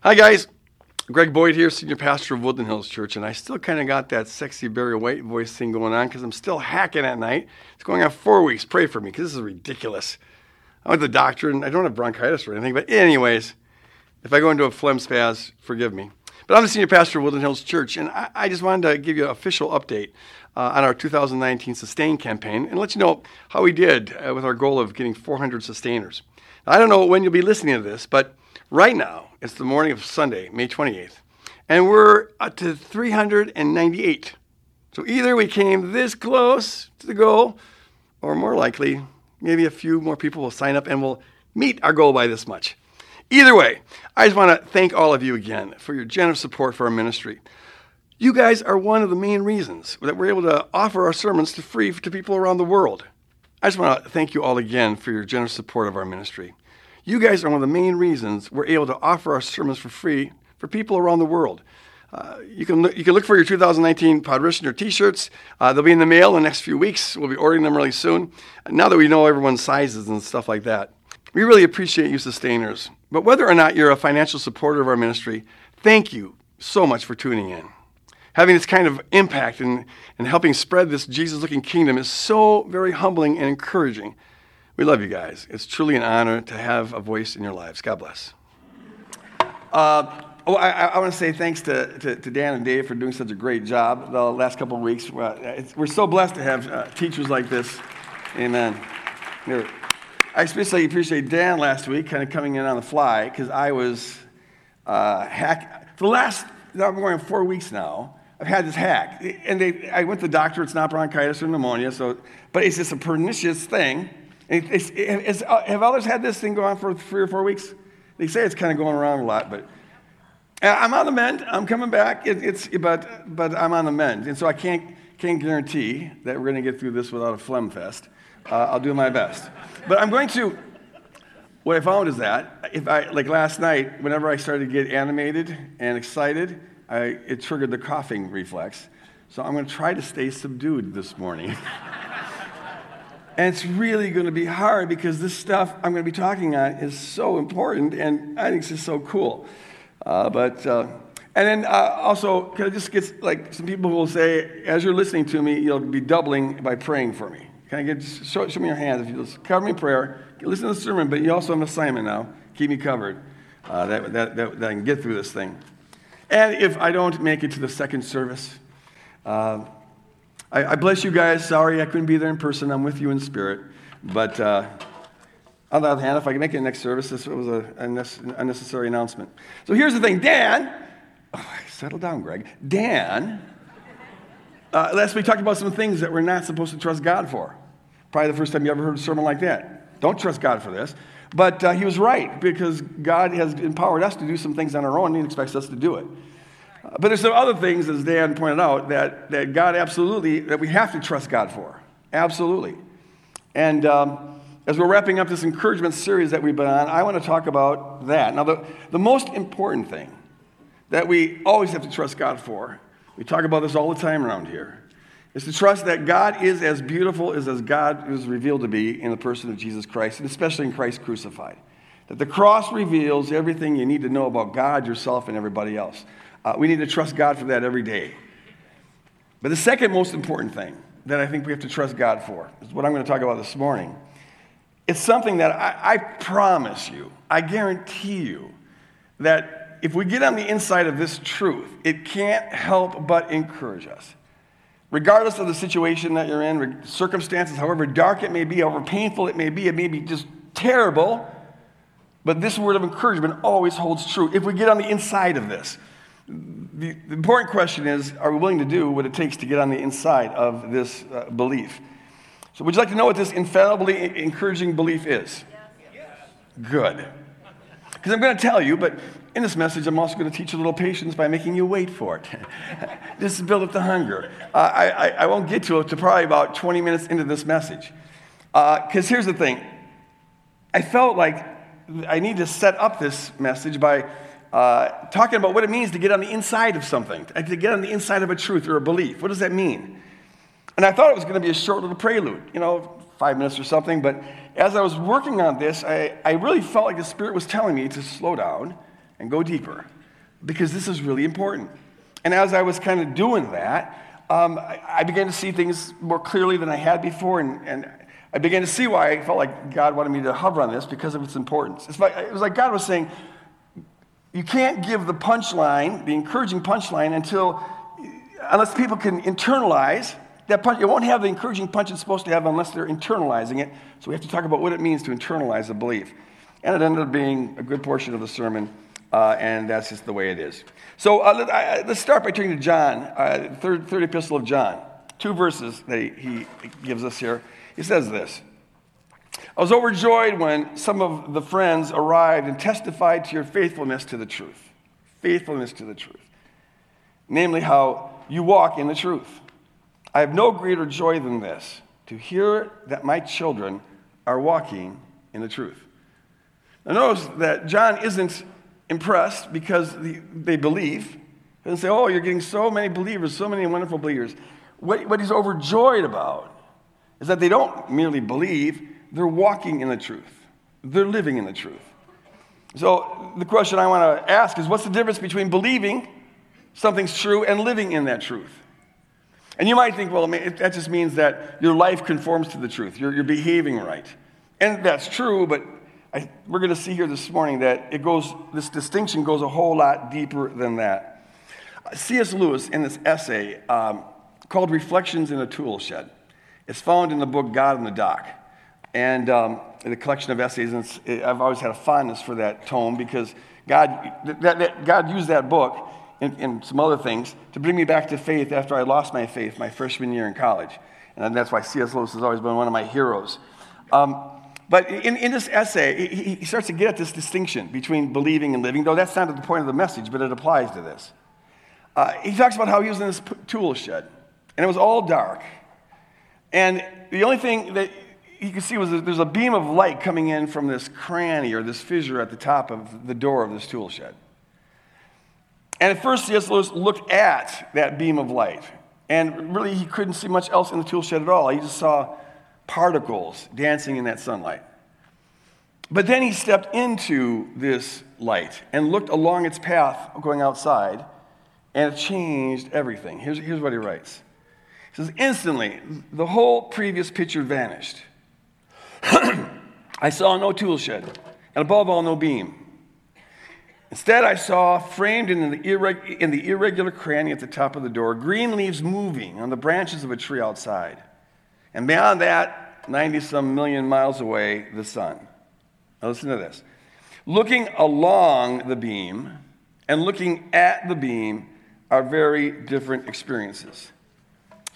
Hi, guys. Greg Boyd here, senior pastor of Woodland Hills Church, and I still kind of got that sexy Barry White voice thing going on because I'm still hacking at night. It's going on four weeks. Pray for me because this is ridiculous. I went to the doctor and I don't have bronchitis or anything, but anyways, if I go into a phlegm spaz, forgive me. But I'm the senior pastor of Woodland Hills Church, and I, I just wanted to give you an official update uh, on our 2019 Sustain campaign and let you know how we did uh, with our goal of getting 400 sustainers. Now, I don't know when you'll be listening to this, but right now, it's the morning of Sunday, May 28th, and we're up to 398. So either we came this close to the goal, or more likely, maybe a few more people will sign up and we'll meet our goal by this much. Either way, I just want to thank all of you again for your generous support for our ministry. You guys are one of the main reasons that we're able to offer our sermons to free to people around the world. I just want to thank you all again for your generous support of our ministry. You guys are one of the main reasons we're able to offer our sermons for free for people around the world. Uh, you, can look, you can look for your 2019 Podritioner t shirts. Uh, they'll be in the mail in the next few weeks. We'll be ordering them really soon. Now that we know everyone's sizes and stuff like that, we really appreciate you, sustainers. But whether or not you're a financial supporter of our ministry, thank you so much for tuning in. Having this kind of impact and, and helping spread this Jesus looking kingdom is so very humbling and encouraging. We love you guys. It's truly an honor to have a voice in your lives. God bless. Uh, oh, I, I want to say thanks to, to, to, Dan and Dave for doing such a great job the last couple of weeks. we're so blessed to have uh, teachers like this. Amen. Here. I especially appreciate Dan last week kind of coming in on the fly because I was uh, hack. For the last, now I'm going four weeks now. I've had this hack, and they, I went to the doctor. It's not bronchitis or pneumonia, so but it's just a pernicious thing it's, it's, uh, have others had this thing go on for three or four weeks? They say it's kind of going around a lot, but uh, I'm on the mend. I'm coming back. It, it's, but, but I'm on the mend. And so I can't, can't guarantee that we're going to get through this without a phlegm fest. Uh, I'll do my best. But I'm going to, what I found is that, if I, like last night, whenever I started to get animated and excited, I, it triggered the coughing reflex. So I'm going to try to stay subdued this morning. And it's really going to be hard because this stuff I'm going to be talking on is so important and I think it's so cool. Uh, but, uh, and then uh, also, can I just get like some people will say, as you're listening to me, you'll be doubling by praying for me. Can I get, show, show me your hands if you just cover me in prayer. Listen to the sermon, but you also have an assignment now. Keep me covered. Uh, that, that, that, that, I can get through this thing. And if I don't make it to the second service, uh, I, I, bless you guys. Sorry I couldn't be there in person. I'm with you in spirit. But uh, on the other hand, if I can make it next service, this was a, unnecessary announcement. So here's the thing Dan, oh, settle down, Greg. Dan, uh, last week talked about some things that we're not supposed to trust God for. Probably the first time you ever heard a sermon like that. Don't trust God for this. But uh, he was right because God has empowered us to do some things on our own and he expects us to do it. But there's some other things, as Dan pointed out, that, that God absolutely, that we have to trust God for. Absolutely. And um, as we're wrapping up this encouragement series that we've been on, I want to talk about that. Now, the, the most important thing that we always have to trust God for, we talk about this all the time around here, is to trust that God is as beautiful as, as God is revealed to be in the person of Jesus Christ, and especially in Christ crucified. That the cross reveals everything you need to know about God, yourself, and everybody else. Uh, we need to trust God for that every day. But the second most important thing that I think we have to trust God for is what I'm going to talk about this morning. It's something that I, I promise you, I guarantee you, that if we get on the inside of this truth, it can't help but encourage us. Regardless of the situation that you're in, circumstances, however dark it may be, however painful it may be, it may be just terrible, but this word of encouragement always holds true if we get on the inside of this the, important question is are we willing to do what it takes to get on the inside of this uh, belief? So, would you like to know what this infallibly encouraging belief is? Yes. Good. Because I'm going to tell you, but in this message, I'm also going to teach a little patience by making you wait for it. Just to build up the hunger. Uh, I, I, I, won't get to it to probably about 20 minutes into this message. Because uh, here's the thing I felt like I need to set up this message by uh, talking about what it means to get on the inside of something, to get on the inside of a truth or a belief. What does that mean? And I thought it was going to be a short little prelude, you know, five minutes or something. But as I was working on this, I, I really felt like the Spirit was telling me to slow down and go deeper because this is really important. And as I was kind of doing that, um, I, I, began to see things more clearly than I had before, and, and I began to see why I felt like God wanted me to hover on this because of its importance. It's like, it was like God was saying, you can't give the punchline, the encouraging punchline, until, unless people can internalize that punch. It won't have the encouraging punch it's supposed to have unless they're internalizing it. So we have to talk about what it means to internalize a belief. And it ended up being a good portion of the sermon, uh, and that's just the way it is. So uh, let, us start by turning to John, uh, third, third epistle of John. Two verses that he, he gives us here. He says this I was overjoyed when some of the friends arrived and testified to your faithfulness to the truth. Faithfulness to the truth. Namely, how you walk in the truth. I have no greater joy than this to hear that my children are walking in the truth. Now, notice that John isn't impressed because they believe. He doesn't say, Oh, you're getting so many believers, so many wonderful believers. What, what he's overjoyed about is that they don't merely believe, they're walking in the truth, they're living in the truth. So, the question I want to ask is what's the difference between believing something's true and living in that truth? And you might think, well, that just means that your life conforms to the truth, you're, you're behaving right. And that's true, but I, we're going to see here this morning that it goes, this distinction goes a whole lot deeper than that. C.S. Lewis, in this essay um, called Reflections in a Tool Shed, it's found in the book God in the Dock. And um, the collection of essays, and I've always had a fondness for that tome because God, that, that, God used that book and, and, some other things to bring me back to faith after I lost my faith my freshman year in college. And that's why C.S. Lewis has always been one of my heroes. Um, but in, in this essay, he, he starts to get at this distinction between believing and living, though that's not the point of the message, but it applies to this. Uh, he talks about how he was in this tool shed, and it was all dark. And the only thing that he can see was there's a beam of light coming in from this cranny or this fissure at the top of the door of this tool shed. And at first, C.S. Lewis looked at that beam of light, and really he couldn't see much else in the tool shed at all. He just saw particles dancing in that sunlight. But then he stepped into this light and looked along its path going outside, and it changed everything. Here's, here's what he writes He says, Instantly, the whole previous picture vanished. I saw no tool shed, and above all, no beam. Instead, I saw framed in the, irreg- in the irregular cranny at the top of the door green leaves moving on the branches of a tree outside. And beyond that, 90 some million miles away, the sun. Now listen to this. Looking along the beam and looking at the beam are very different experiences.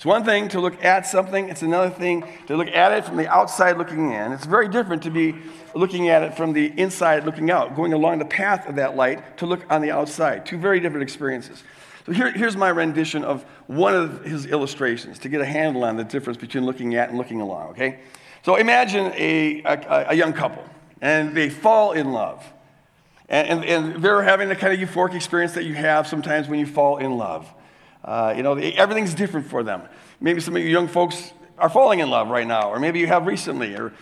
It's one thing to look at something, it's another thing to look at it from the outside looking in. It's very different to be looking at it from the inside looking out, going along the path of that light to look on the outside. Two very different experiences. So here, here's my rendition of one of his illustrations to get a handle on the difference between looking at and looking along, okay? So imagine a, a, a young couple, and they fall in love. And, and, and, they're having the kind of euphoric experience that you have sometimes when you fall in love. Uh, you know, everything's different for them. Maybe some of you young folks are falling in love right now, or maybe you have recently, or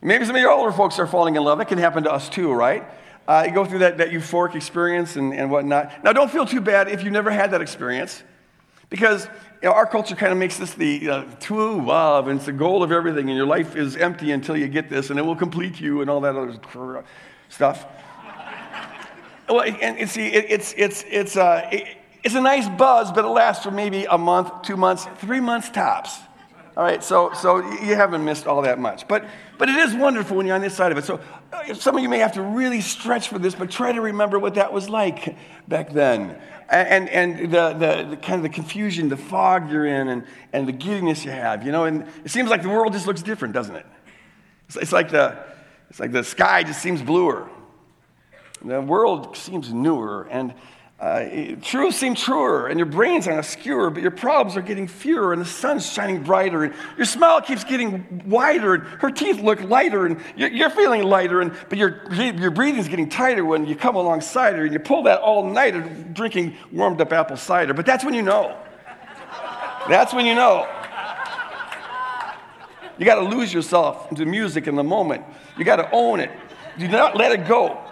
maybe some of your older folks are falling in love. That can happen to us too, right? Uh, you go through that, that euphoric experience and, and whatnot. Now, don't feel too bad if you never had that experience, because you know, our culture kind of makes this the you know, true love, and it's the goal of everything, and your life is empty until you get this, and it will complete you, and all that other stuff. well, and, and, see, it, it's, it's, it's, uh, it, it's a nice buzz, but it lasts for maybe a month, two months, three months tops. All right, so, so you haven't missed all that much. But, but it is wonderful when you're on this side of it. So uh, some of you may have to really stretch for this, but try to remember what that was like back then. And, and the, the, the kind of the confusion, the fog you're in, and, and the giddiness you have, you know. And it seems like the world just looks different, doesn't it? It's, it's, like, the, it's like the sky just seems bluer. The world seems newer. And uh, truth seems truer, and your brains are obscure, but your problems are getting fewer, and the sun's shining brighter, and your smile keeps getting wider, and her teeth look lighter, and you're, you're feeling lighter, and, but your, your breathing's getting tighter when you come alongside her, and you pull that all night, nighter drinking warmed up apple cider. But that's when you know. That's when you know. You got to lose yourself into music in the moment. You got to own it. Do not let it go.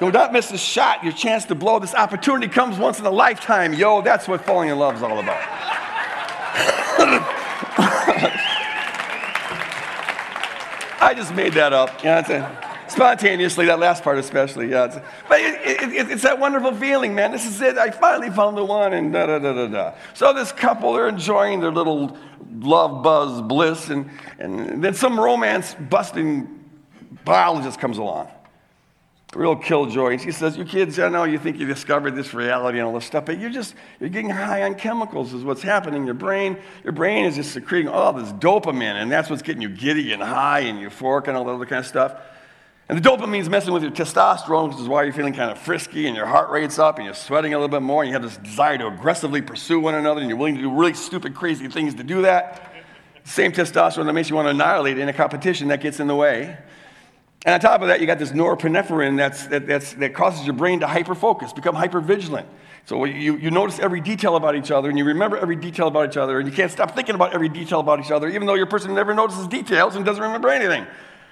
Do not miss a shot. Your chance to blow. This opportunity comes once in a lifetime. Yo, that's what falling in love is all about. I just made that up. Yeah, a, spontaneously, that last part especially. Yeah, but it, it, it's that wonderful feeling, man. This is it. I finally found the one, and da da da da da. So this couple, they're enjoying their little love buzz bliss, and, and then some romance busting biologist comes along real killjoy. And she says, You kids, I know you think you discovered this reality and all this stuff, but you're just, you're getting high on chemicals, is what's happening in your brain. Your brain is just secreting all this dopamine, and that's what's getting you giddy and high and euphoric and all that other kind of stuff. And the dopamine's messing with your testosterone, which is why you're feeling kind of frisky and your heart rate's up and you're sweating a little bit more and you have this desire to aggressively pursue one another and you're willing to do really stupid, crazy things to do that. Same testosterone that makes you want to annihilate in a competition that gets in the way. And on top of that, you got this norepinephrine that's, that, that's, that causes your brain to hyperfocus, become hypervigilant. So you, you notice every detail about each other, and you remember every detail about each other, and you can't stop thinking about every detail about each other, even though your person never notices details and doesn't remember anything.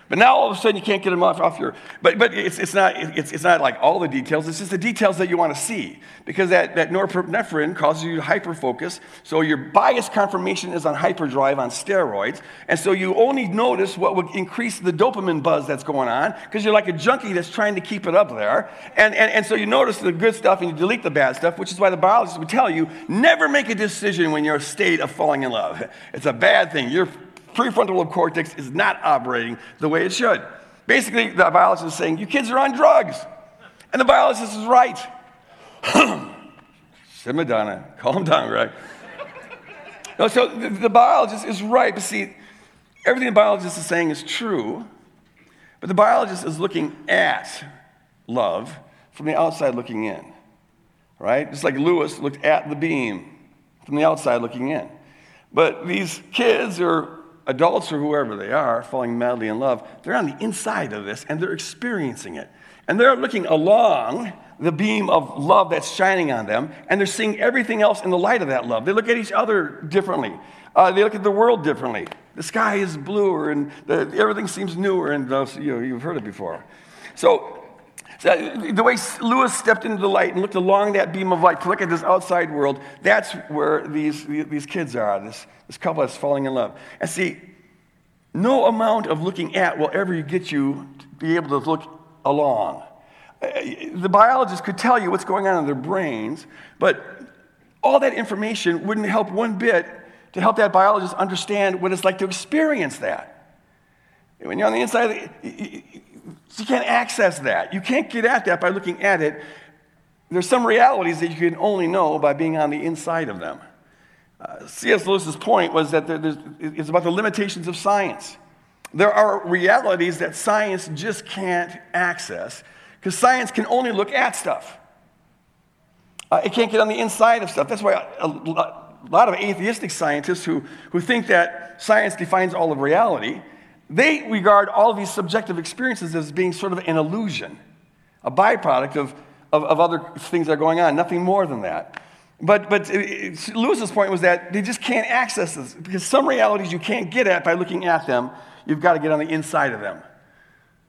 But now all of a sudden you can't get them off, off your. But, but it's, it's, not, it's, it's not like all the details, it's just the details that you want to see. Because that, that norepinephrine causes you to hyperfocus. So your bias confirmation is on hyperdrive on steroids. And so you only notice what would increase the dopamine buzz that's going on because you're like a junkie that's trying to keep it up there. And, and, and so you notice the good stuff and you delete the bad stuff, which is why the biologist would tell you never make a decision when you're in a state of falling in love. It's a bad thing. You're prefrontal cortex is not operating the way it should. Basically, the biologist is saying, You kids are on drugs. And the biologist is right. Simmer down, calm down, right? no, so the, the biologist is right. But see, everything the biologist is saying is true, but the biologist is looking at love from the outside looking in, right? Just like Lewis looked at the beam from the outside looking in. But these kids are adults or whoever they are, falling madly in love, they're on the inside of this and they're experiencing it. And they're looking along the beam of love that's shining on them, and they're seeing everything else in the light of that love. They look at each other differently. Uh, they look at the world differently. The sky is bluer, and the, everything seems newer, and you know, you've heard it before. So, the way Lewis stepped into the light and looked along that beam of light to look at this outside world, that's where these, these kids are, this, this couple that's falling in love. And see, no amount of looking at will ever get you to be able to look along. Uh, the biologists could tell you what's going on in their brains, but all that information wouldn't help one bit to help that biologist understand what it's like to experience that. When you're on the inside, you can't access that. You can't get at that by looking at it. There's some realities that you can only know by being on the inside of them. Uh, C.S. Lewis's point was that it's about the limitations of science. There are realities that science just can't access because science can only look at stuff. Uh, it can't get on the inside of stuff. That's why a, a lot of atheistic scientists who, who think that science defines all of reality, they regard all of these subjective experiences as being sort of an illusion, a byproduct of, of, of other things that are going on, nothing more than that. But, but uh, Lewis's point was that they just can't access this because some realities you can't get at by looking at them. You've got to get on the inside of them.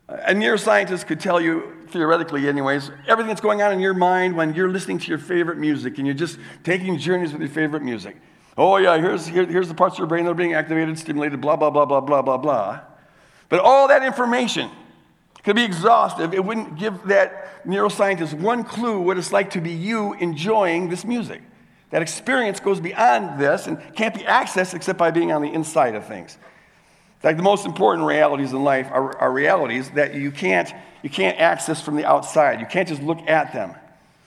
A neuroscientist could tell you, theoretically, anyways, everything that's going on in your mind when you're listening to your favorite music and you're just taking journeys with your favorite music. Oh, yeah, here's, here, here's the parts of your brain that are being activated, stimulated, blah, blah, blah, blah, blah, blah, blah. But all that information could be exhaustive. It wouldn't give that neuroscientist one clue what it's like to be you enjoying this music. That experience goes beyond this and can't be accessed except by being on the inside of things. In fact, the most important realities in life are, are realities that you can't, you can't access from the outside. You can't just look at them.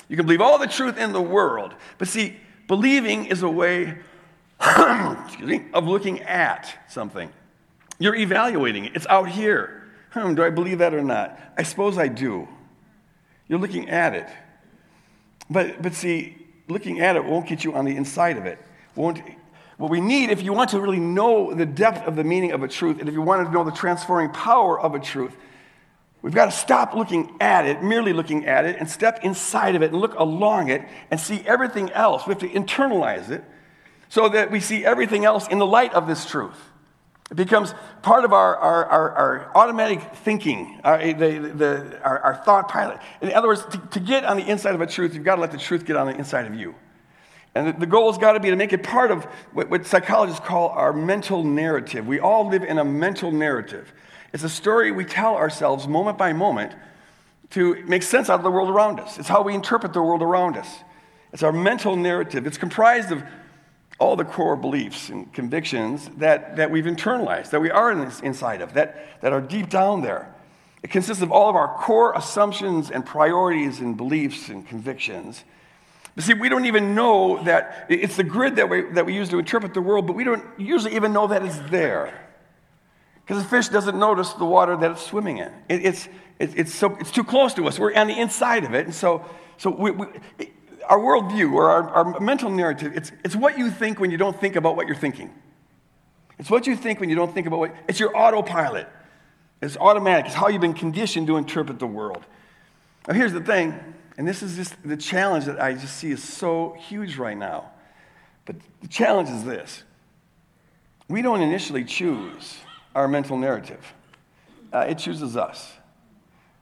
You can believe all the truth in the world. But see, believing is a way excuse me, of looking at something. You're evaluating it. It's out here. Hmm, do I believe that or not? I suppose I do. You're looking at it. But, but see, looking at it won't get you on the inside of it. Won't, what we need, if you want to really know the depth of the meaning of a truth, and if you want to know the transforming power of a truth, we've got to stop looking at it, merely looking at it, and step inside of it and look along it and see everything else. We have to internalize it so that we see everything else in the light of this truth. It becomes part of our, our, our, our automatic thinking, our, the, the, our, our, thought pilot. In other words, to, to, get on the inside of a truth, you've got to let the truth get on the inside of you. And the, the goal has got to be to make it part of what, what psychologists call our mental narrative. We all live in a mental narrative. It's a story we tell ourselves moment by moment to make sense out of the world around us. It's how we interpret the world around us. It's our mental narrative. It's comprised of all the core beliefs and convictions that, that we've internalized, that we are in inside of, that, that are deep down there. It consists of all of our core assumptions and priorities and beliefs and convictions. But see, we don't even know that it's the grid that we, that we use to interpret the world, but we don't usually even know that it's there. Because the fish doesn't notice the water that it's swimming in. It, it's, it, it's, so, it's too close to us. We're on the inside of it. And so, so we, we, our worldview or our, our mental narrative, it's, it's what you think when you don't think about what you're thinking. It's what you think when you don't think about what, it's your autopilot. It's automatic. It's how you've been conditioned to interpret the world. Now, here's the thing, and this is just the challenge that I just see is so huge right now. But the challenge is this we don't initially choose our mental narrative, uh, it chooses us.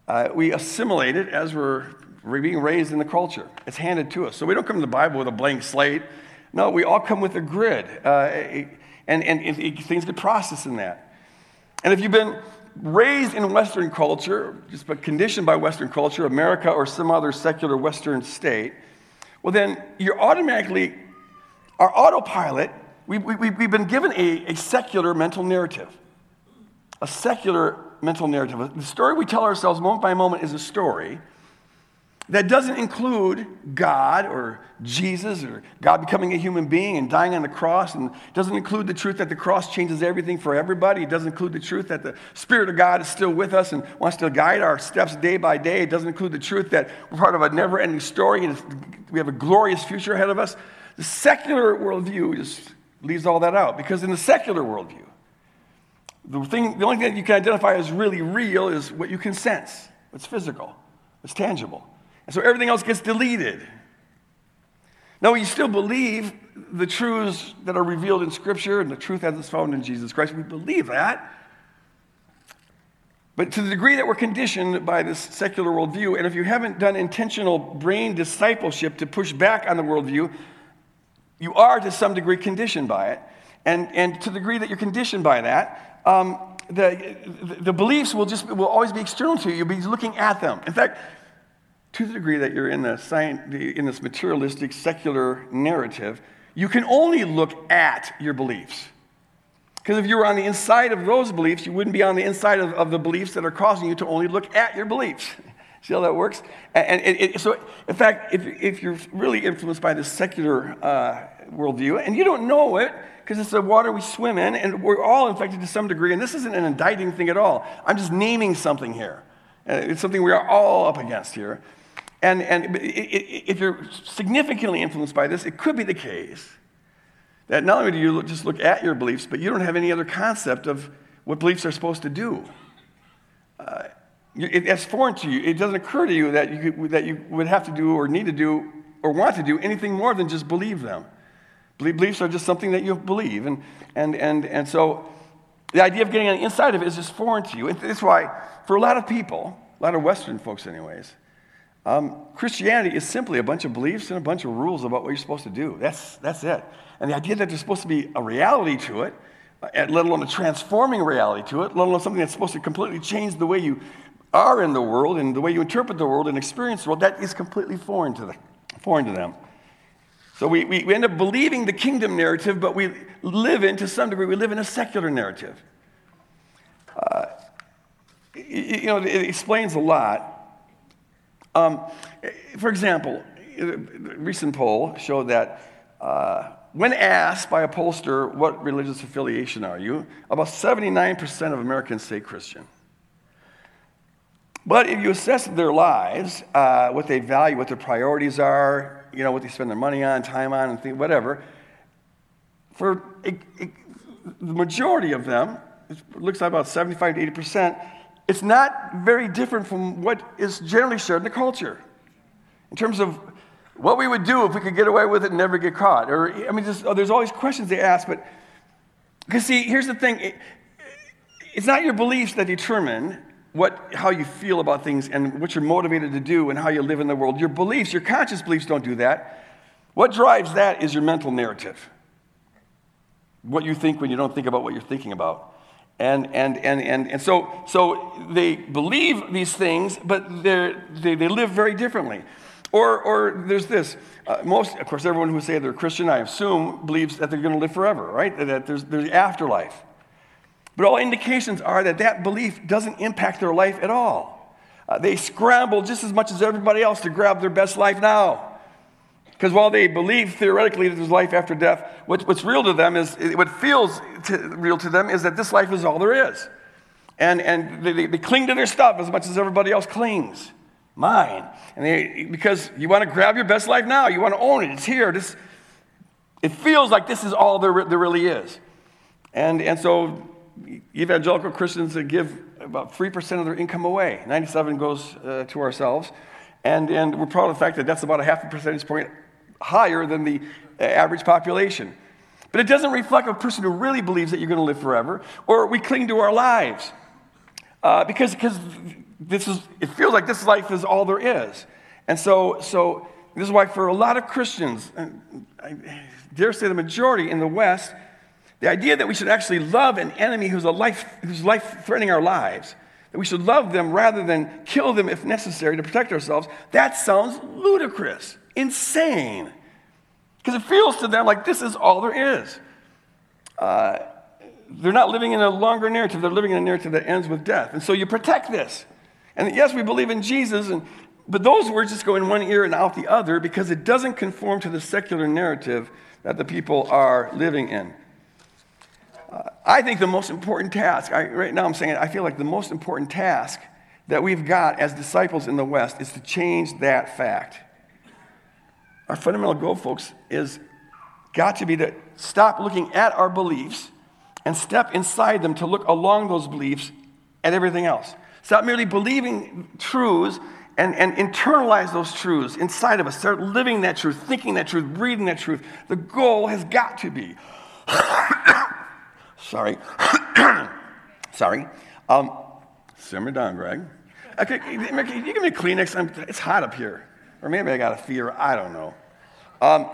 Uh, we assimilate it as we're we're being raised in the culture. It's handed to us. So we don't come to the Bible with a blank slate. No, we all come with a grid. Uh, and, and, and things get processed in that. And if you've been raised in Western culture, just but conditioned by Western culture, America or some other secular Western state, well, then you're automatically, our autopilot, we, we, we've been given a, a secular mental narrative. A secular mental narrative. The story we tell ourselves moment by moment is a story that doesn't include God or Jesus or God becoming a human being and dying on the cross, and it doesn't include the truth that the cross changes everything for everybody. It doesn't include the truth that the Spirit of God is still with us and wants to guide our steps day by day. It doesn't include the truth that we're part of a never ending story and we have a glorious future ahead of us. The secular worldview just leaves all that out because in the secular worldview, the, thing, the only thing that you can identify as really real is what you can sense, what's physical, what's tangible. And so everything else gets deleted. Now, we still believe the truths that are revealed in Scripture and the truth as it's found in Jesus Christ. We believe that. But to the degree that we're conditioned by this secular worldview, and if you haven't done intentional brain discipleship to push back on the worldview, you are to some degree conditioned by it. And, and to the degree that you're conditioned by that, um, the, the beliefs will just will always be external to you. You'll be looking at them. In fact, to the degree that you're in, the, in this materialistic, secular narrative, you can only look at your beliefs. Because if you were on the inside of those beliefs, you wouldn't be on the inside of, of the beliefs that are causing you to only look at your beliefs. See how that works? And, and it, so, in fact, if, if you're really influenced by this secular uh, worldview, and you don't know it, because it's the water we swim in, and we're all infected to some degree, and this isn't an indicting thing at all. I'm just naming something here. It's something we are all up against here. And, and if you're significantly influenced by this, it could be the case that not only do you just look at your beliefs, but you don't have any other concept of what beliefs are supposed to do. Uh, it, it's foreign to you. It doesn't occur to you that you, could, that you would have to do or need to do or want to do anything more than just believe them. Beliefs are just something that you believe. And, and, and, and so the idea of getting on the inside of it is just foreign to you. And that's why, for a lot of people, a lot of Western folks, anyways, um, Christianity is simply a bunch of beliefs and a bunch of rules about what you're supposed to do. That's, that's it. And the idea that there's supposed to be a reality to it, uh, let alone a transforming reality to it, let alone something that's supposed to completely change the way you are in the world and the way you interpret the world and experience the world, that is completely foreign to, foreign to them. So we, we, we end up believing the kingdom narrative, but we live in, to some degree, we live in a secular narrative. Uh, you know, it explains a lot. Um, for example, a recent poll showed that uh, when asked by a pollster, what religious affiliation are you? About 79% of Americans say Christian. But if you assess their lives, uh, what they value, what their priorities are, you know, what they spend their money on, time on, and think, whatever, for it, it, the majority of them, it looks like about 75 to 80%, it's not very different from what is generally shared in the culture in terms of what we would do if we could get away with it and never get caught. Or, I mean, just, oh, there's all these questions they ask, but because see, here's the thing it's not your beliefs that determine what, how you feel about things and what you're motivated to do and how you live in the world. Your beliefs, your conscious beliefs don't do that. What drives that is your mental narrative. What you think when you don't think about what you're thinking about. And, and, and, and, and so, so they believe these things, but they, they live very differently. Or, or there's this. Uh, most, of course, everyone who say they're Christian, I assume, believes that they're going to live forever, right? That there's, there's afterlife. But all indications are that that belief doesn't impact their life at all. Uh, they scramble just as much as everybody else to grab their best life now. Because while they believe theoretically that there's life after death, what, what's real to them is, what feels to, real to them is that this life is all there is. And, and they, they cling to their stuff as much as everybody else clings. Mine. And they, because you want to grab your best life now, you want to own it, it's here. This, it feels like this is all there, there really is. And, and so evangelical Christians that give about 3% of their income away, 97 goes uh, to ourselves. And, and we're proud of the fact that that's about a half a percentage point higher than the uh, average population. But it doesn't reflect a person who really believes that you're going to live forever, or we cling to our lives. Uh, because because this is, it feels like this life is all there is. And so, so this is why for a lot of Christians, I dare say the majority in the West, the idea that we should actually love an enemy who's, a life, who's life threatening our lives, that we should love them rather than kill them if necessary to protect ourselves, that sounds ludicrous insane. Because it feels to them like this is all there is. Uh, they're not living in a longer narrative, they're living in a narrative that ends with death. And so you protect this. And yes, we believe in Jesus, and, but those words just go in one ear and out the other because it doesn't conform to the secular narrative that the people are living in. Uh, I think the most important task, I, right now I'm saying it, I feel like the most important task that we've got as disciples in the West is to change that fact. Our fundamental goal, folks, is got to be to stop looking at our beliefs and step inside them to look along those beliefs at everything else. Stop merely believing truths and, and internalize those truths inside of us. Start living that truth, thinking that truth, breathing that truth. The goal has got to be. sorry. sorry. Um, simmer down, Greg. Okay, you give me a Kleenex. I'm, it's hot up here. Or maybe I got a fear, I don't know. Um,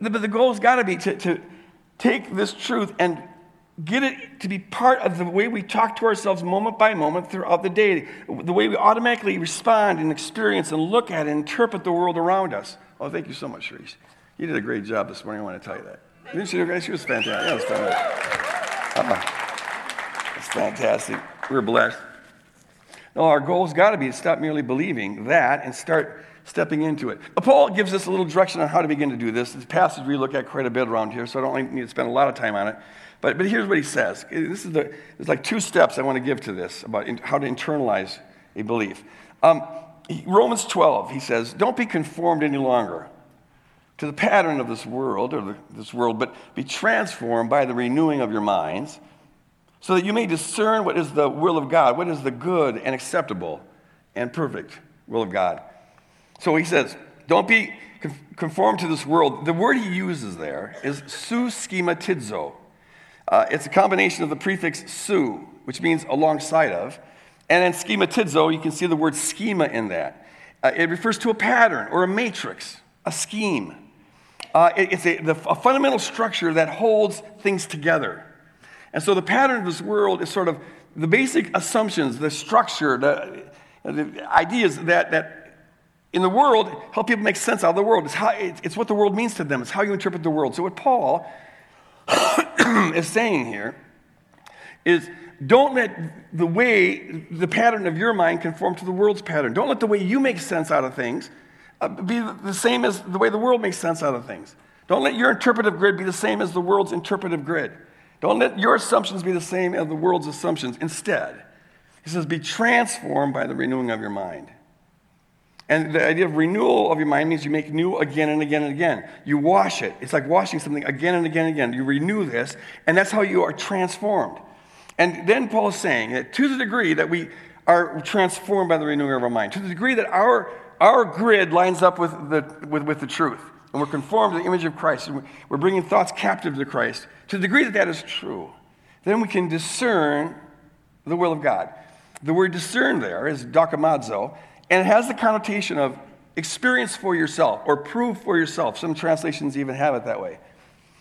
but the goal has got to be to, take this truth and get it to be part of the way we talk to ourselves moment by moment throughout the day, the way we automatically respond and experience and look at and interpret the world around us. Oh, thank you so much, Reese. You did a great job this morning. I want to tell you that. Didn't you? She was fantastic. It was fantastic. Uh, it's fantastic. We're blessed. No, our goal's got to be to stop merely believing that and start stepping into it. Paul gives us a little direction on how to begin to do this. This passage we look at quite a bit around here, so I don't need to spend a lot of time on it. But, but here's what he says. This is the, there's like two steps I want to give to this about in, how to internalize a belief. Um, Romans 12, he says, don't be conformed any longer to the pattern of this world or the, this world, but be transformed by the renewing of your minds so that you may discern what is the will of God, what is the good and acceptable and perfect will of God. So he says, don't be conformed to this world. The word he uses there is su schematizo. Uh, it's a combination of the prefix su, which means alongside of, and then schematizo, you can see the word schema in that. Uh, it refers to a pattern or a matrix, a scheme. Uh, it, it's a, the, a fundamental structure that holds things together. And so the pattern of this world is sort of the basic assumptions, the structure, the, the ideas that, that in the world help people make sense out of the world. It's, how, it's what the world means to them, it's how you interpret the world. So, what Paul is saying here is don't let the way, the pattern of your mind conform to the world's pattern. Don't let the way you make sense out of things uh, be the same as the way the world makes sense out of things. Don't let your interpretive grid be the same as the world's interpretive grid. Don't let your assumptions be the same as the world's assumptions. Instead, he says, be transformed by the renewing of your mind. And the idea of renewal of your mind means you make new again and again and again. You wash it. It's like washing something again and again and again. You renew this, and that's how you are transformed. And then Paul is saying that to the degree that we are transformed by the renewing of our mind, to the degree that our, our grid lines up with the, with, with the truth, and we're conformed to the image of Christ, and we're bringing thoughts captive to Christ, to the degree that that is true, then we can discern the will of God. The word discern there is dokimazo, and it has the connotation of experience for yourself or prove for yourself. Some translations even have it that way.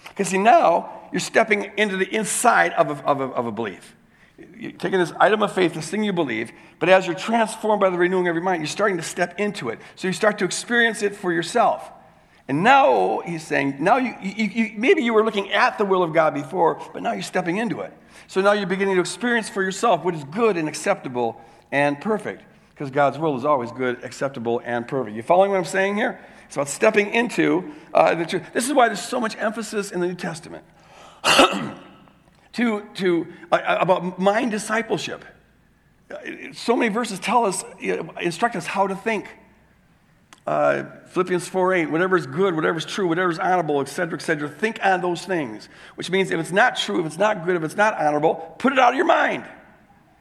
Because see, now you're stepping into the inside of a, of a, of a belief. You're taking this item of faith, this thing you believe, but as you're transformed by the renewing of your mind, you're starting to step into it. So you start to experience it for yourself. And now he's saying, now you, you, you, maybe you were looking at the will of God before, but now you're stepping into it. So now you're beginning to experience for yourself what is good and acceptable and perfect. Because God's will is always good, acceptable, and perfect. You following what I'm saying here? It's about stepping into uh, the truth. This is why there's so much emphasis in the New Testament to, to, uh, about mind discipleship. So many verses tell us, instruct us how to think. Uh, Philippians 4 8, whatever is good, whatever is true, whatever is honorable, etc., etc., think on those things. Which means if it's not true, if it's not good, if it's not honorable, put it out of your mind.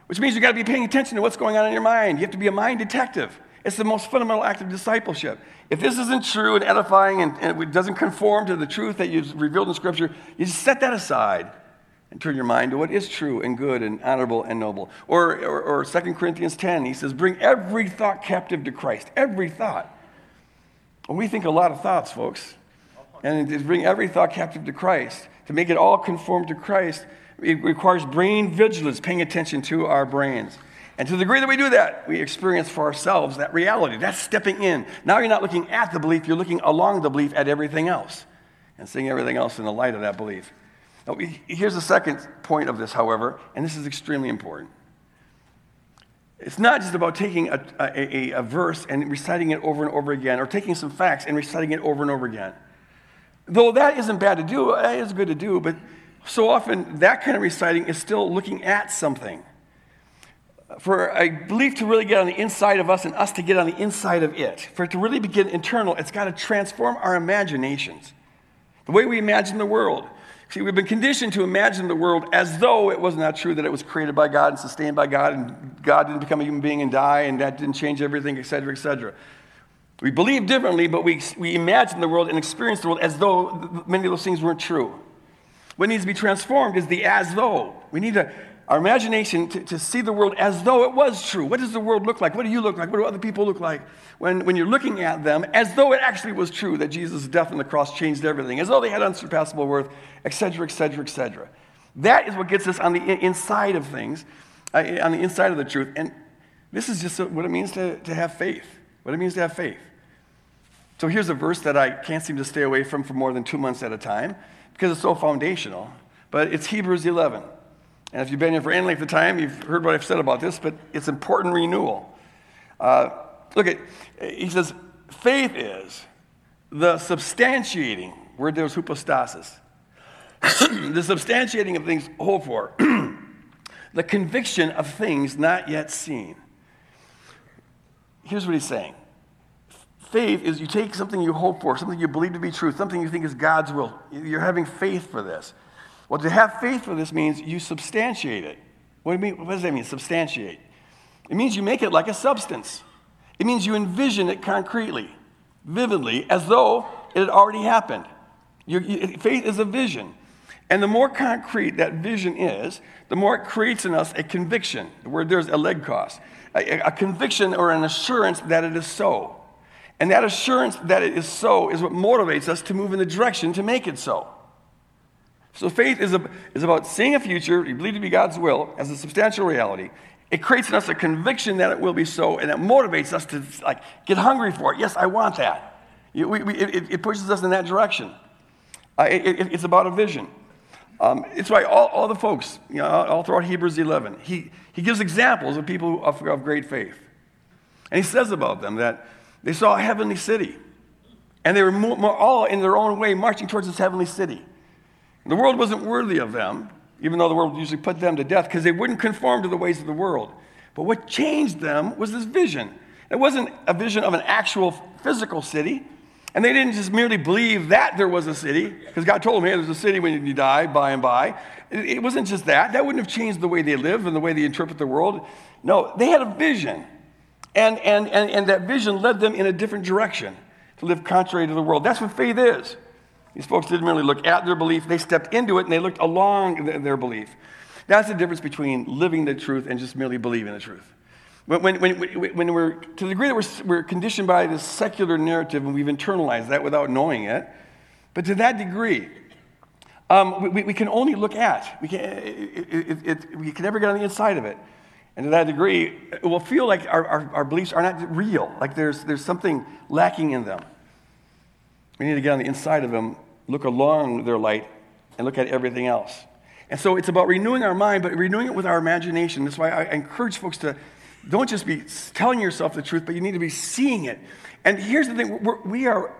Which means you've got to be paying attention to what's going on in your mind. You have to be a mind detective. It's the most fundamental act of discipleship. If this isn't true and edifying and, and it doesn't conform to the truth that you've revealed in Scripture, you just set that aside and turn your mind to what is true and good and honorable and noble. Or, or, or 2 Corinthians 10, he says, Bring every thought captive to Christ. Every thought. And we think a lot of thoughts, folks. And to bring every thought captive to Christ, to make it all conform to Christ, it requires brain vigilance, paying attention to our brains. And to the degree that we do that, we experience for ourselves that reality. That's stepping in. Now you're not looking at the belief, you're looking along the belief at everything else and seeing everything else in the light of that belief. Now, here's the second point of this, however, and this is extremely important. It's not just about taking a, a, a, verse and reciting it over and over again, or taking some facts and reciting it over and over again. Though that isn't bad to do, it is good to do, but so often that kind of reciting is still looking at something. For a belief to really get on the inside of us and us to get on the inside of it, for it to really begin internal, it's got to transform our imaginations. The way we imagine the world. See, we've been conditioned to imagine the world as though it was not true that it was created by God and sustained by God, and God didn't become a human being and die, and that didn't change everything, et cetera, et cetera. We believe differently, but we, we imagine the world and experience the world as though many of those things weren't true. What needs to be transformed is the as though. We need to our imagination to, to see the world as though it was true. What does the world look like? What do you look like? What do other people look like? When, when you're looking at them as though it actually was true that Jesus' death on the cross changed everything, as though they had unsurpassable worth, etc., etc., etc. That is what gets us on the inside of things, uh, on the inside of the truth. And this is just what it means to, to have faith, what it means to have faith. So here's a verse that I can't seem to stay away from for more than two months at a time because it's so foundational, but it's Hebrews 11. And if you've been here for any length of time, you've heard what I've said about this, but it's important renewal. Uh, look at, he says, faith is the substantiating, word there's hypostasis, the substantiating of things hoped for, the conviction of things not yet seen. Here's what he's saying faith is you take something you hope for, something you believe to be true, something you think is God's will. You're having faith for this. Well, to have faith for this means you substantiate it. What, do you mean, what does that mean, substantiate? It means you make it like a substance. It means you envision it concretely, vividly, as though it had already happened. You, faith is a vision. And the more concrete that vision is, the more it creates in us a conviction. The word there's elegkos, a, a conviction or an assurance that it is so. And that assurance that it is so is what motivates us to move in the direction to make it so. So faith is, a, is about seeing a future you believe to be God's will as a substantial reality. It creates in us a conviction that it will be so, and it motivates us to like get hungry for it. Yes, I want that. We, we, it, it, pushes us in that direction. Uh, it, it's about a vision. Um, it's why all, all the folks, you know, all throughout Hebrews 11, he, he gives examples of people of, of great faith. And he says about them that they saw a heavenly city, and they were all in their own way marching towards this heavenly city. The world wasn't worthy of them, even though the world usually put them to death, because they wouldn't conform to the ways of the world. But what changed them was this vision. It wasn't a vision of an actual physical city. And they didn't just merely believe that there was a city, because God told them, hey, there's a city when you die, by and by. It wasn't just that. That wouldn't have changed the way they live and the way they interpret the world. No, they had a vision. And, and, and, and that vision led them in a different direction to live contrary to the world. That's what faith is. These folks didn't really look at their belief, they stepped into it and they looked along their belief. That's the difference between living the truth and just merely believing the truth. When, when, when, when we're, to the degree that we're, we're conditioned by this secular narrative and we've internalized that without knowing it, but to that degree, um, we, we, can only look at. We can, it, it, it, we can never get on the inside of it. And to that degree, it will feel like our, our, our, beliefs are not real, like there's, there's something lacking in them. We need to get on the inside of them, look along their light, and look at everything else. And so it's about renewing our mind, but renewing it with our imagination. That's why I encourage folks to don't just be telling yourself the truth, but you need to be seeing it. And here's the thing we're, we are,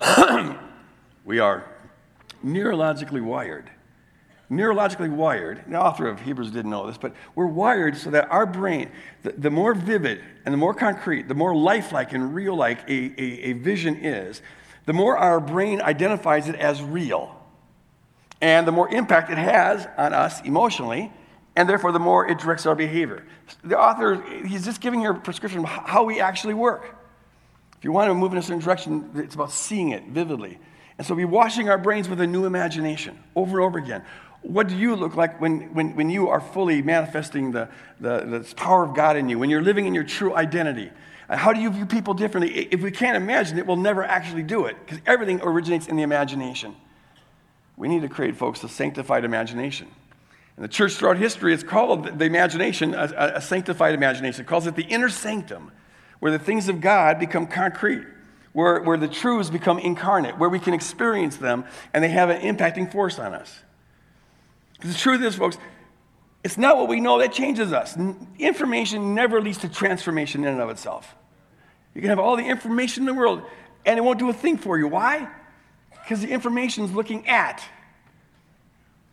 we are neurologically wired. Neurologically wired, the author of Hebrews didn't know this, but we're wired so that our brain, the, the more vivid and the more concrete, the more lifelike and real like a, a, a vision is, the more our brain identifies it as real. And the more impact it has on us emotionally, and therefore the more it directs our behavior. The author, he's just giving you a prescription of how we actually work. If you want to move in a certain direction, it's about seeing it vividly. And so we're washing our brains with a new imagination over and over again. What do you look like when, when, when you are fully manifesting the, the, the power of God in you, when you're living in your true identity? Uh, how do you view people differently? If we can't imagine it, we'll never actually do it because everything originates in the imagination. We need to create, folks, a sanctified imagination. And the church throughout history has called the imagination a, a, sanctified imagination. It calls it the inner sanctum, where the things of God become concrete, where, where the truths become incarnate, where we can experience them and they have an impacting force on us. Because the truth is, folks, it's not what we know that changes us. Information never leads to transformation in and of itself. You can have all the information in the world and it won't do a thing for you. Why? Because the information is looking at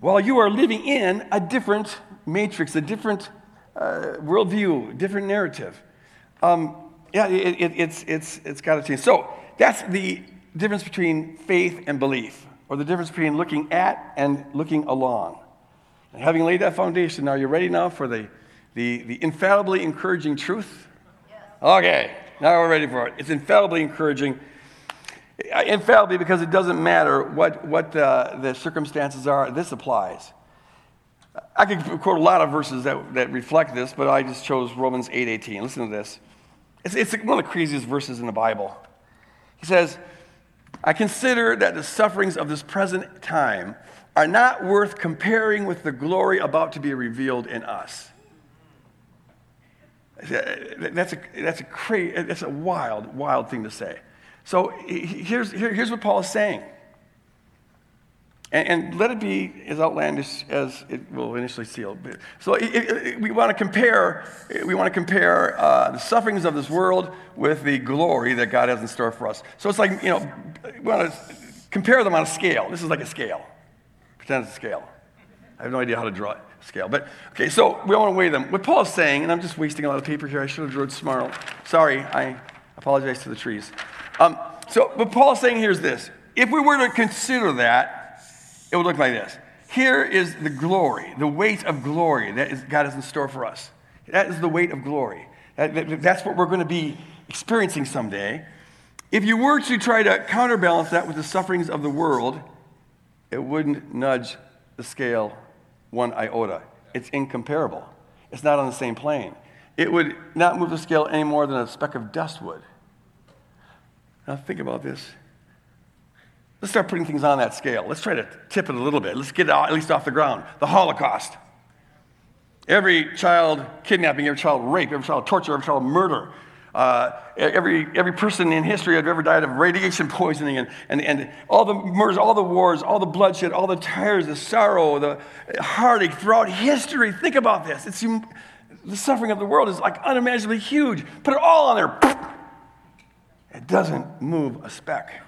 while you are living in a different matrix, a different uh, worldview, different narrative. Um, yeah, it, it, it's, it's, it's got to change. So that's the difference between faith and belief, or the difference between looking at and looking along. And having laid that foundation, are you ready now for the, the, the infallibly encouraging truth? Yes. Okay, now we're ready for it. It's infallibly encouraging infallibly because it doesn't matter what, what uh, the circumstances are, this applies. I could quote a lot of verses that, that reflect this, but I just chose Romans 8.18. Listen to this. It's, it's one of the craziest verses in the Bible. He says, I consider that the sufferings of this present time are not worth comparing with the glory about to be revealed in us. That's a, that's a, crazy, that's a wild, wild thing to say. So here's, here, here's what Paul is saying. And, and, let it be as outlandish as it will initially seem. So it, it, we want to compare, we want to compare uh, the sufferings of this world with the glory that God has in store for us. So it's like, you know, we want to compare them on a scale. This is like a scale. Pretend it's a scale. I have no idea how to draw a scale. But, okay, so we want to weigh them. What Paul is saying, and I'm just wasting a lot of paper here. I should have drawn smart. Sorry, I apologize to the trees. Um, so, what Paul is saying here is this. If we were to consider that, it would look like this. Here is the glory, the weight of glory that is, God has in store for us. That is the weight of glory. That, that, that's what we're going to be experiencing someday. If you were to try to counterbalance that with the sufferings of the world, it wouldn't nudge the scale one iota. It's incomparable. It's not on the same plane. It would not move the scale any more than a speck of dust would. Now, think about this. Let's start putting things on that scale. Let's try to tip it a little bit. Let's get it at least off the ground. The Holocaust. Every child kidnapping, every child rape, every child torture, every child murder. Uh, every, every person in history had ever died of radiation poisoning and, and, and all the murders, all the wars, all the bloodshed, all the tears, the sorrow, the heartache throughout history. Think about this. It's, the suffering of the world is like unimaginably huge. Put it all on there. It doesn't move a speck.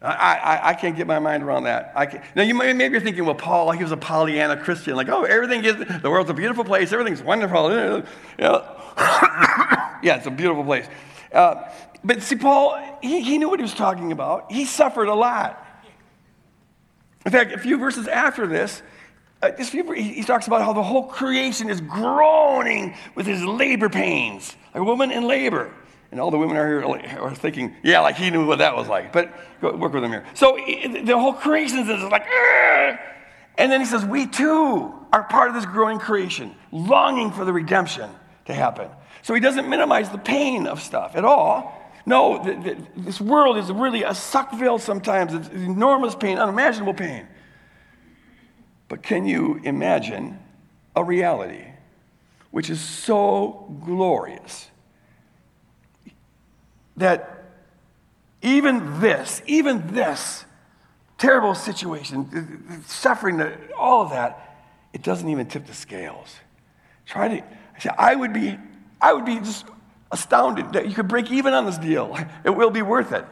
I, I, I, can't get my mind around that. I can, now, you may, maybe you're thinking, well, Paul, he was a Pollyanna Christian. Like, oh, everything is, the world's a beautiful place. Everything's wonderful. You know, yeah, it's a beautiful place. Uh, but see, Paul, he, he knew what he was talking about. He suffered a lot. In fact, a few verses after this, uh, few, he, he talks about how the whole creation is groaning with his labor pains, like a woman in labor. And all the women are here are thinking, yeah, like he knew what that was like. But go, work with him here. So the whole creation is like, Argh! And then he says, We too are part of this growing creation, longing for the redemption to happen. So he doesn't minimize the pain of stuff at all. No, this world is really a suckville sometimes. It's enormous pain, unimaginable pain. But can you imagine a reality which is so glorious that even this, even this terrible situation, suffering, all of that, it doesn't even tip the scales. Try to, I would be, I would be just astounded that you could break even on this deal. It will be worth it.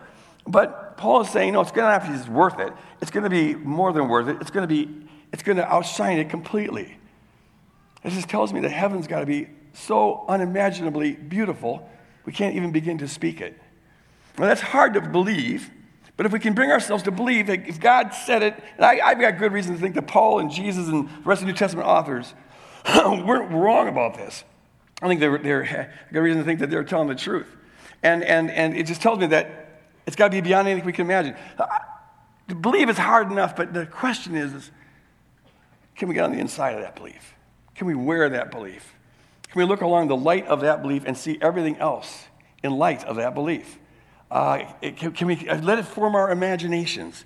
But Paul is saying, no, it's going to have to be worth it. It's going to be more than worth it. It's going to be, it's going to outshine it completely. It just tells me that heaven's got to be so unimaginably beautiful, we can't even begin to speak it. Well, that's hard to believe, but if we can bring ourselves to believe that if God said it, and I, have got good reason to think that Paul and Jesus and the rest of the New Testament authors weren't wrong about this. I think they're, they're got reason to think that they're telling the truth. And, and, and it just tells me that it's got to be beyond anything we can imagine. To believe is hard enough, but the question is, is can we get on the inside of that belief? Can we wear that belief? Can we look along the light of that belief and see everything else in light of that belief? Uh, can, can, we uh, let it form our imaginations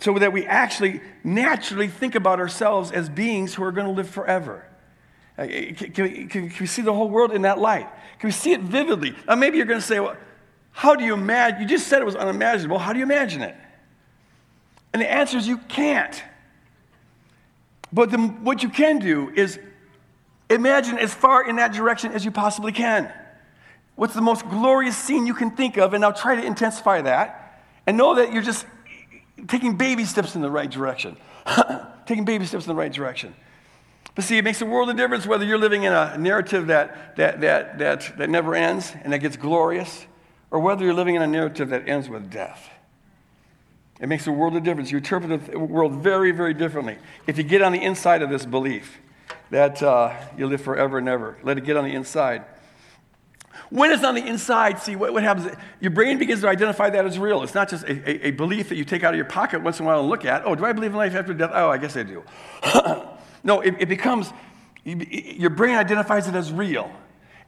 so that we actually naturally think about ourselves as beings who are going to live forever? Uh, can, can, can, we, see the whole world in that light? Can we see it vividly? Now, maybe you're going to say, well, how do you imagine? You just said it was unimaginable. How do you imagine it? And the answer is you can't. But the, what you can do is imagine as far in that direction as you possibly can. What's the most glorious scene you can think of? And now try to intensify that. And know that you're just taking baby steps in the right direction. taking baby steps in the right direction. But see, it makes a world of difference whether you're living in a narrative that, that, that, that, that never ends and that gets glorious, or whether you're living in a narrative that ends with death. It makes a world of difference. You interpret the world very, very differently. If you get on the inside of this belief that uh, you live forever and ever, let it get on the inside. When it's on the inside, see what, what happens? Your brain begins to identify that as real. It's not just a, a, a, belief that you take out of your pocket once in a while and look at. Oh, do I believe in life after death? Oh, I guess I do. no, it, it becomes, your brain identifies it as real.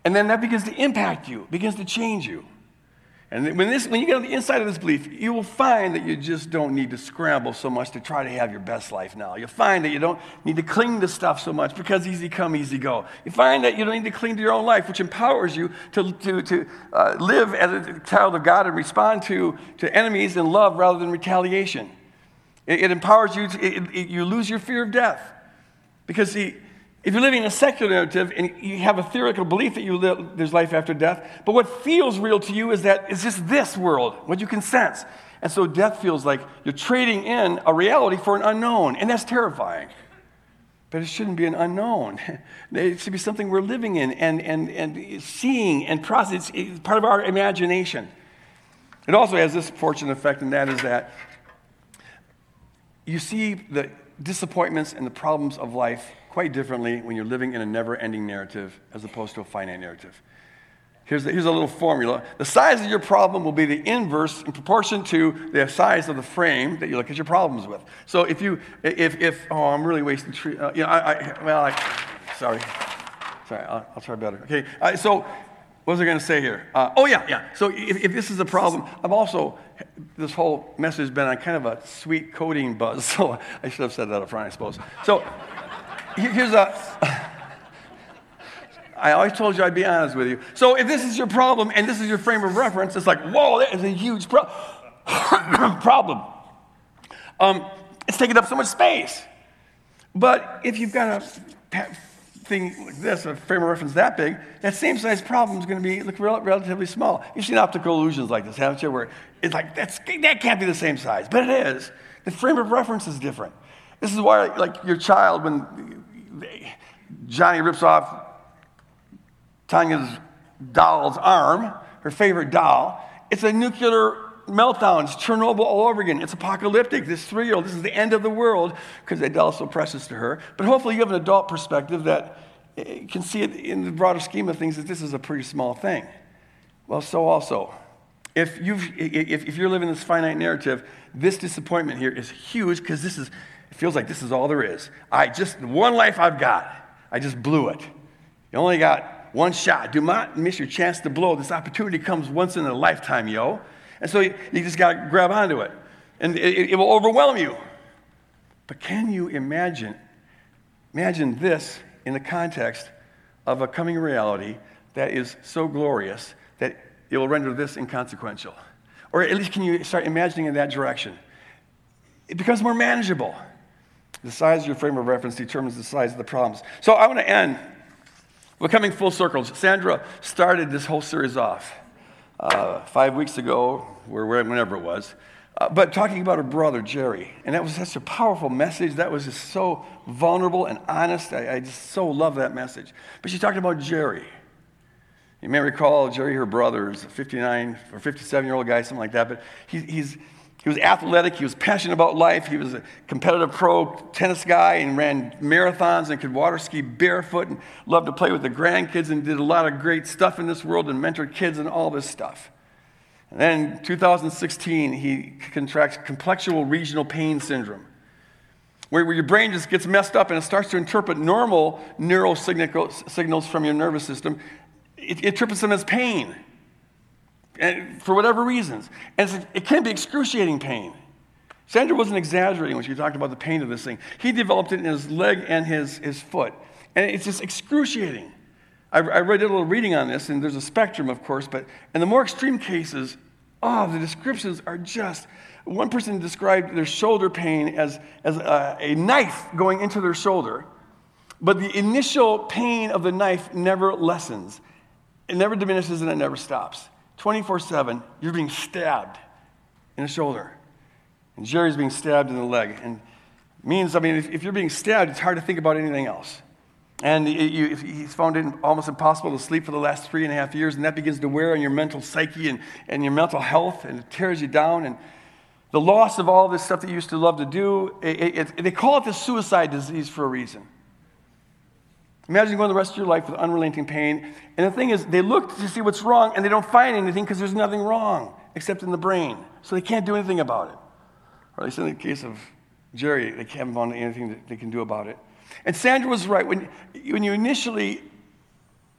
And then that begins to impact you, begins to change you. And when, this, when you get on the inside of this belief, you will find that you just don't need to scramble so much to try to have your best life now. You'll find that you don't need to cling to stuff so much because easy come, easy go. You find that you don't need to cling to your own life, which empowers you to, to, to uh, live as a child of God and respond to, to enemies in love rather than retaliation. It, it empowers you, to, it, it, you lose your fear of death. Because, see, if you're living in a secular narrative and you have a theoretical belief that you live, there's life after death, but what feels real to you is that it's just this world, what you can sense. And so death feels like you're trading in a reality for an unknown, and that's terrifying. But it shouldn't be an unknown. It should be something we're living in and, and, and seeing and processing. It's part of our imagination. It also has this fortunate effect, and that is that you see the disappointments and the problems of life quite differently when you're living in a never ending narrative as opposed to a finite narrative. Here's, the, here's a little formula. The size of your problem will be the inverse in proportion to the size of the frame that you look at your problems with. So if you, if, if oh, I'm really wasting tree, uh, you know, I, I, well, I, sorry. Sorry, I'll, I'll try better. Okay, uh, so what was I going to say here? Uh, oh, yeah, yeah. So if, if, this is a problem, I've also, this whole message has been on kind of a sweet codeine buzz. So I should have said that up front, I suppose. So here's a. I always told you I'd be honest with you. So if this is your problem and this is your frame of reference, it's like, whoa, that is a huge pro- problem. Um, it's taking up so much space. But if you've got a thing like this, a frame of reference that big, that same size problem is going to be look rel- relatively small. You've seen optical illusions like this, haven't you? Where it's like that's, that can't be the same size, but it is. The frame of reference is different. This is why, like your child, when Johnny rips off Tanya's doll's arm, her favorite doll. It's a nuclear meltdown. It's Chernobyl all over again. It's apocalyptic. This three year old, this is the end of the world because doll's so precious to her. But hopefully, you have an adult perspective that eh, can see it in the broader scheme of things that this is a pretty small thing. Well, so also, if, you've, if, if you're living this finite narrative, this disappointment here is huge because this is It feels like this is all there is. I just, one life I've got, I just blew it. You only got one shot. Do not miss your chance to blow. This opportunity comes once in a lifetime, yo. And so you, you just got to grab onto it. And it, it will overwhelm you. But can you imagine, imagine this in the context of a coming reality that is so glorious that it will render this inconsequential? Or at least can you start imagining in that direction? It becomes more manageable. The size of your frame of reference determines the size of the problems. So I want to end. We're coming full circles. Sandra started this whole series off uh, five weeks ago, or whenever it was, uh, but talking about her brother, Jerry. And that was such a powerful message. That was just so vulnerable and honest. I, I just so love that message. But she talked about Jerry. You may recall Jerry, her brother, is a 59 or 57 year old guy, something like that. But he, he's, he was athletic, he was passionate about life, he was a competitive pro tennis guy and ran marathons and could water ski barefoot and loved to play with the grandkids and did a lot of great stuff in this world and mentored kids and all this stuff. And then in 2016, he contracts complexual regional pain syndrome, where, your brain just gets messed up and it starts to interpret normal neural signals from your nervous system. It, interprets them as pain for whatever reasons. And it can be excruciating pain. Sandra wasn't exaggerating when she talked about the pain of this thing. He developed it in his leg and his, his foot. And it's just excruciating. I, I read a little reading on this, and there's a spectrum, of course, but in the more extreme cases, oh, the descriptions are just. One person described their shoulder pain as, as a, a knife going into their shoulder, but the initial pain of the knife never lessens. It never diminishes and it never stops. 24 7, you're being stabbed in the shoulder. And Jerry's being stabbed in the leg. And means, I mean, if, if you're being stabbed, it's hard to think about anything else. And it, you, he's found it almost impossible to sleep for the last three and a half years, and that begins to wear on your mental psyche and, and your mental health, and it tears you down. And the loss of all this stuff that you used to love to do, it, it, they call it the suicide disease for a reason. Imagine going the rest of your life with unrelenting pain. And the thing is, they look to see what's wrong and they don't find anything because there's nothing wrong except in the brain. So they can't do anything about it. Or at least in the case of Jerry, they haven't found anything that they can do about it. And Sandra was right. When, when you initially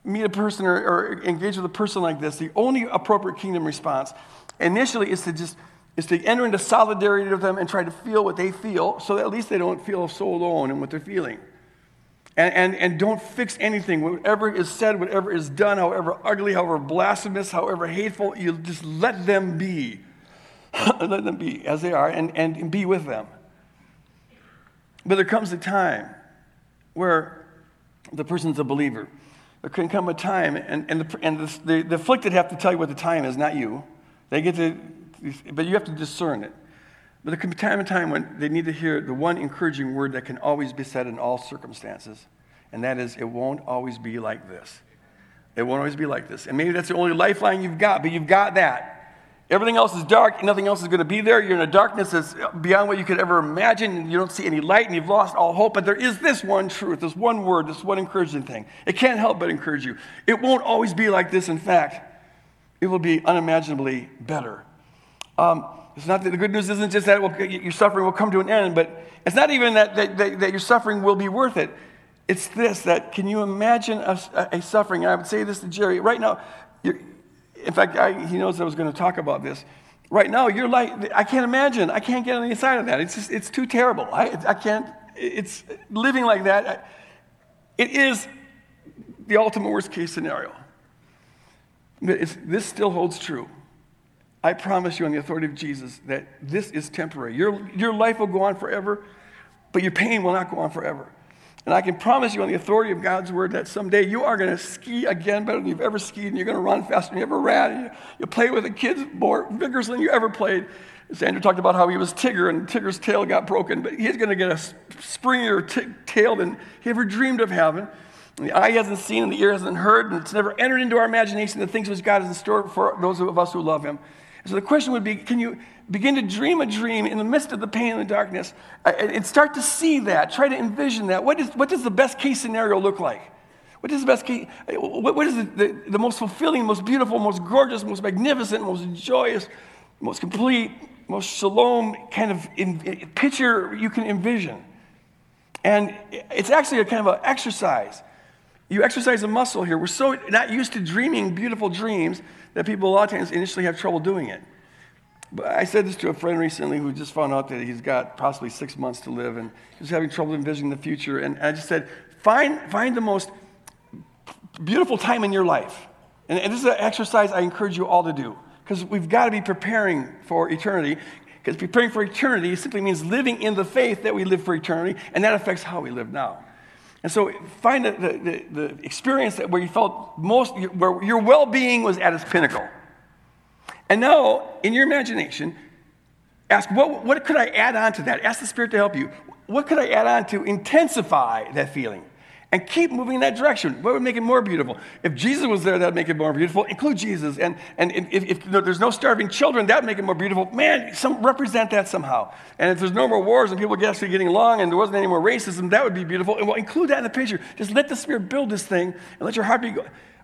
meet a person or, or engage with a person like this, the only appropriate kingdom response initially is to just is to enter into solidarity with them and try to feel what they feel so that at least they don't feel so alone in what they're feeling. And, and, and don't fix anything. Whatever is said, whatever is done, however ugly, however blasphemous, however hateful, you just let them be. let them be as they are and, and be with them. But there comes a time where the person's a believer. There can come a time, and, and, the, and the, the, the afflicted have to tell you what the time is, not you. They get to, but you have to discern it. But there can be time and time when they need to hear the one encouraging word that can always be said in all circumstances, and that is, it won't always be like this. It won't always be like this. And maybe that's the only lifeline you've got, but you've got that. Everything else is dark, nothing else is going to be there. You're in a darkness that's beyond what you could ever imagine, you don't see any light, and you've lost all hope. But there is this one truth, this one word, this one encouraging thing. It can't help but encourage you. It won't always be like this. In fact, it will be unimaginably better. Um, it's not that the good news isn't just that will, your suffering will come to an end, but it's not even that, that, that, that your suffering will be worth it. It's this that can you imagine a, a suffering? And I would say this to Jerry right now. In fact, I, he knows I was going to talk about this. Right now, you're like, I can't imagine. I can't get on the inside of that. It's just, it's too terrible. I, I can't, it's living like that. It is the ultimate worst case scenario. But this still holds true. I promise you on the authority of Jesus that this is temporary. Your, your life will go on forever, but your pain will not go on forever. And I can promise you on the authority of God's word that someday you are going to ski again better than you've ever skied, and you're going to run faster than you ever ran, and you, you play with the kids more vigorously than you ever played. Sandra talked about how he was Tigger, and Tigger's tail got broken, but he's going to get a springier t- tail than he ever dreamed of having. And the eye hasn't seen, and the ear hasn't heard, and it's never entered into our imagination the things which God has in store for those of us who love him. So the question would be can you begin to dream a dream in the midst of the pain and the darkness and start to see that? Try to envision that. What, is, what does the best case scenario look like? What is the best case? What is the, the, the most fulfilling, most beautiful, most gorgeous, most magnificent, most joyous, most complete, most shalom kind of in, in, picture you can envision. And it's actually a kind of an exercise. You exercise a muscle here. We're so not used to dreaming beautiful dreams that people a lot of times initially have trouble doing it. But I said this to a friend recently who just found out that he's got possibly six months to live and he's having trouble envisioning the future. And I just said, find, find the most beautiful time in your life. And, and this is an exercise I encourage you all to do because we've got to be preparing for eternity. Because preparing for eternity simply means living in the faith that we live for eternity, and that affects how we live now. And so find the, the, the experience that where you felt most, where your well being was at its pinnacle. And now, in your imagination, ask what, what could I add on to that? Ask the Spirit to help you. What could I add on to intensify that feeling? And keep moving in that direction. What would make it more beautiful? If Jesus was there, that would make it more beautiful. Include Jesus. And, and if, if there's no starving children, that would make it more beautiful. Man, some, represent that somehow. And if there's no more wars and people actually getting along and there wasn't any more racism, that would be beautiful. And we'll include that in the picture. Just let the Spirit build this thing and let your heart be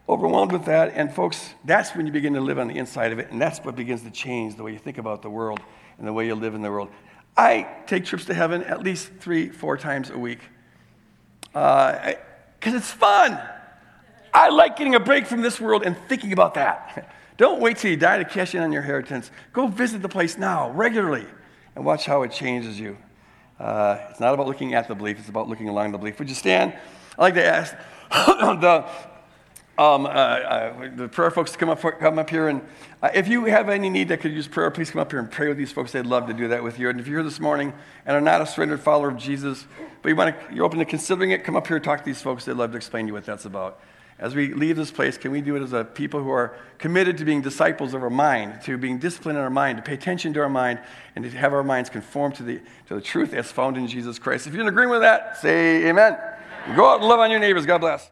overwhelmed with that. And folks, that's when you begin to live on the inside of it. And that's what begins to change the way you think about the world and the way you live in the world. I take trips to heaven at least three, four times a week because uh, it's fun. I like getting a break from this world and thinking about that. Don't wait till you die to cash in on your inheritance. Go visit the place now, regularly, and watch how it changes you. Uh, it's not about looking at the belief, it's about looking along the belief. Would you stand? I'd like to ask the um, uh, uh, the prayer folks come up, come up here. And uh, if you have any need that could use prayer, please come up here and pray with these folks. They'd love to do that with you. And if you're here this morning and are not a surrendered follower of Jesus, but you want to, you're open to considering it, come up here and talk to these folks. They'd love to explain to you what that's about. As we leave this place, can we do it as a people who are committed to being disciples of our mind, to being disciplined in our mind, to pay attention to our mind, and to have our minds conform to the, to the truth as found in Jesus Christ? If you're in agreement with that, say amen. amen. Go out and love on your neighbors. God bless.